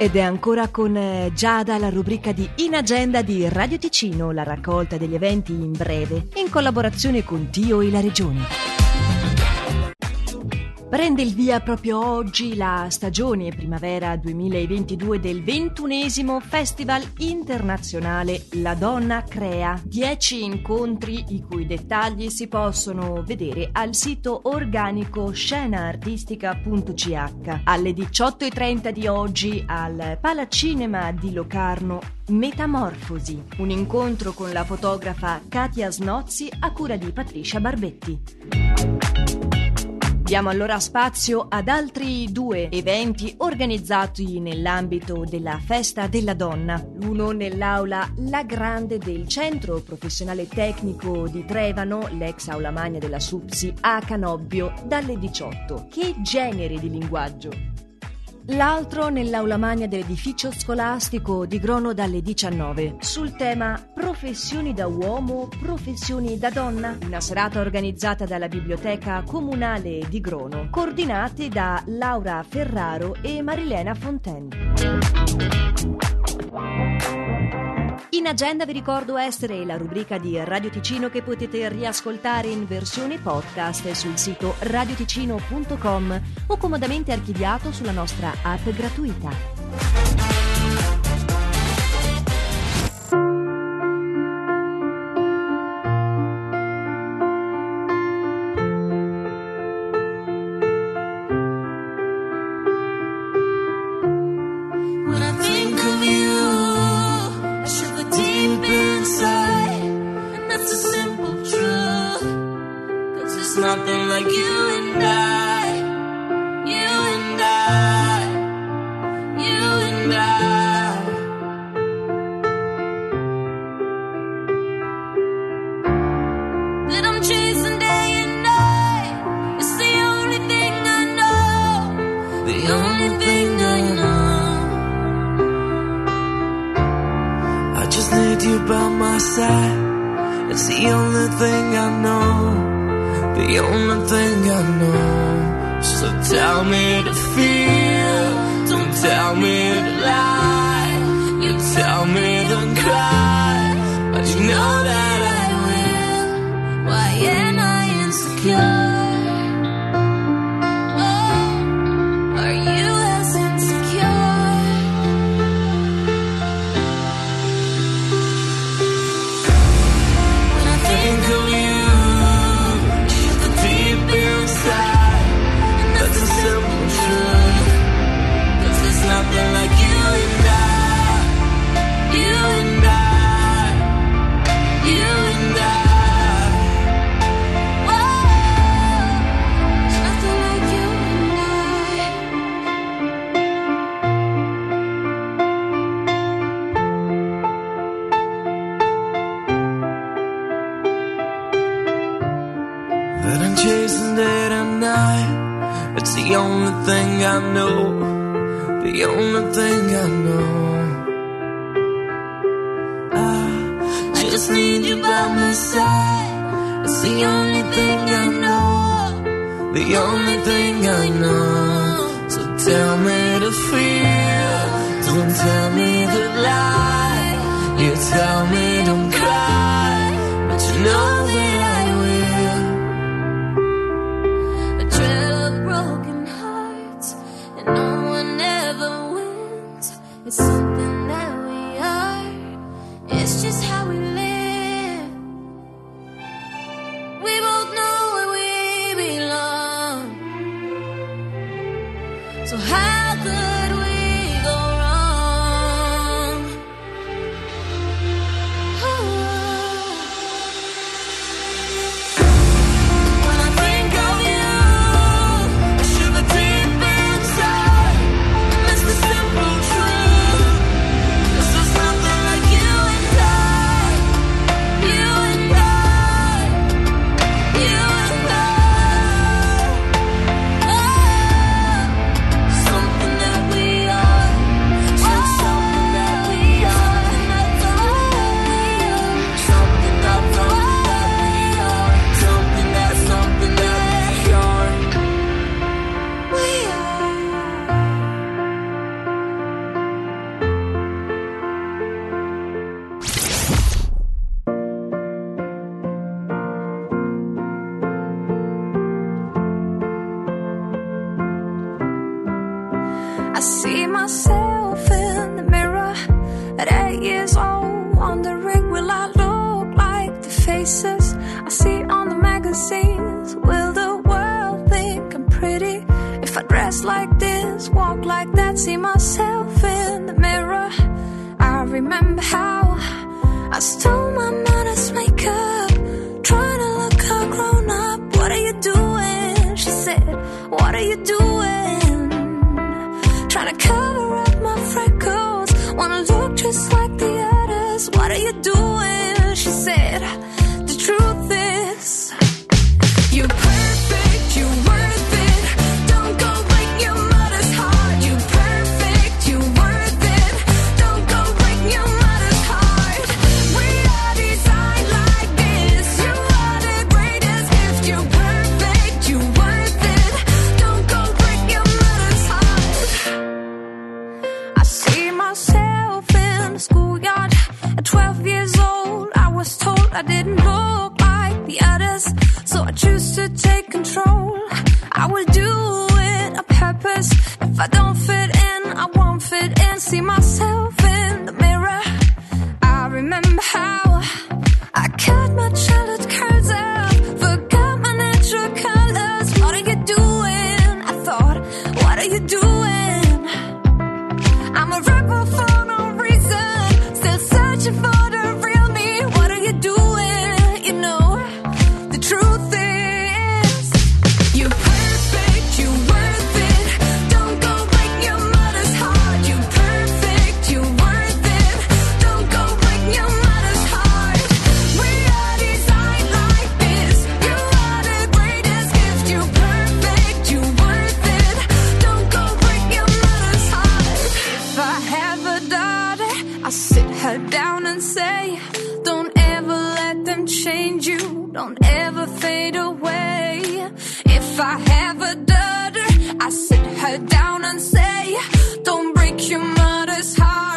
Ed è ancora con eh, Giada la rubrica di In Agenda di Radio Ticino, la raccolta degli eventi in breve, in collaborazione con Tio e la Regione. Prende il via proprio oggi la stagione primavera 2022 del ventunesimo Festival internazionale La Donna Crea. Dieci incontri i cui dettagli si possono vedere al sito organico scenaartistica.ch. Alle 18.30 di oggi al Palacinema di Locarno Metamorfosi, un incontro con la fotografa Katia Snozzi a cura di Patricia Barbetti. Diamo allora spazio ad altri due eventi organizzati nell'ambito della Festa della Donna. Uno nell'aula La Grande del Centro Professionale Tecnico di Trevano, l'ex aula magna della SUPSI, a Canobbio, dalle 18. Che genere di linguaggio? L'altro nell'aula magna dell'edificio scolastico di Grono dalle 19 sul tema Professioni da uomo, professioni da donna, una serata organizzata dalla Biblioteca Comunale di Grono, coordinate da Laura Ferraro e Marilena Fontaine. In agenda vi ricordo essere la rubrica di Radio Ticino che potete riascoltare in versione podcast sul sito radioticino.com o comodamente archiviato sulla nostra app gratuita. Like you and I. You and I. You and I. That I'm chasing day and night. It's the only thing I know. The only thing I know. I just need you by my side. It's the only thing I know the only thing I know. So tell me to feel, don't tell me to lie. You tell me to cry, but you know that I will. Why am I insecure? Thing I know. The only thing I know. I just need you by my side. It's the only thing I know. The only thing I know. So tell me to feel. Don't tell me to lie. You tell me So how could I see myself in the mirror at eight years old, wondering will I look like the faces I see on the magazines? Will the world think I'm pretty if I dress like this, walk like that? See myself in the mirror. I remember how I stole my mother's makeup, trying to look all grown up. What are you doing? She said, What are you doing? choose to take control. I will do it on purpose if I don't If I have a daughter, I sit her down and say, Don't break your mother's heart.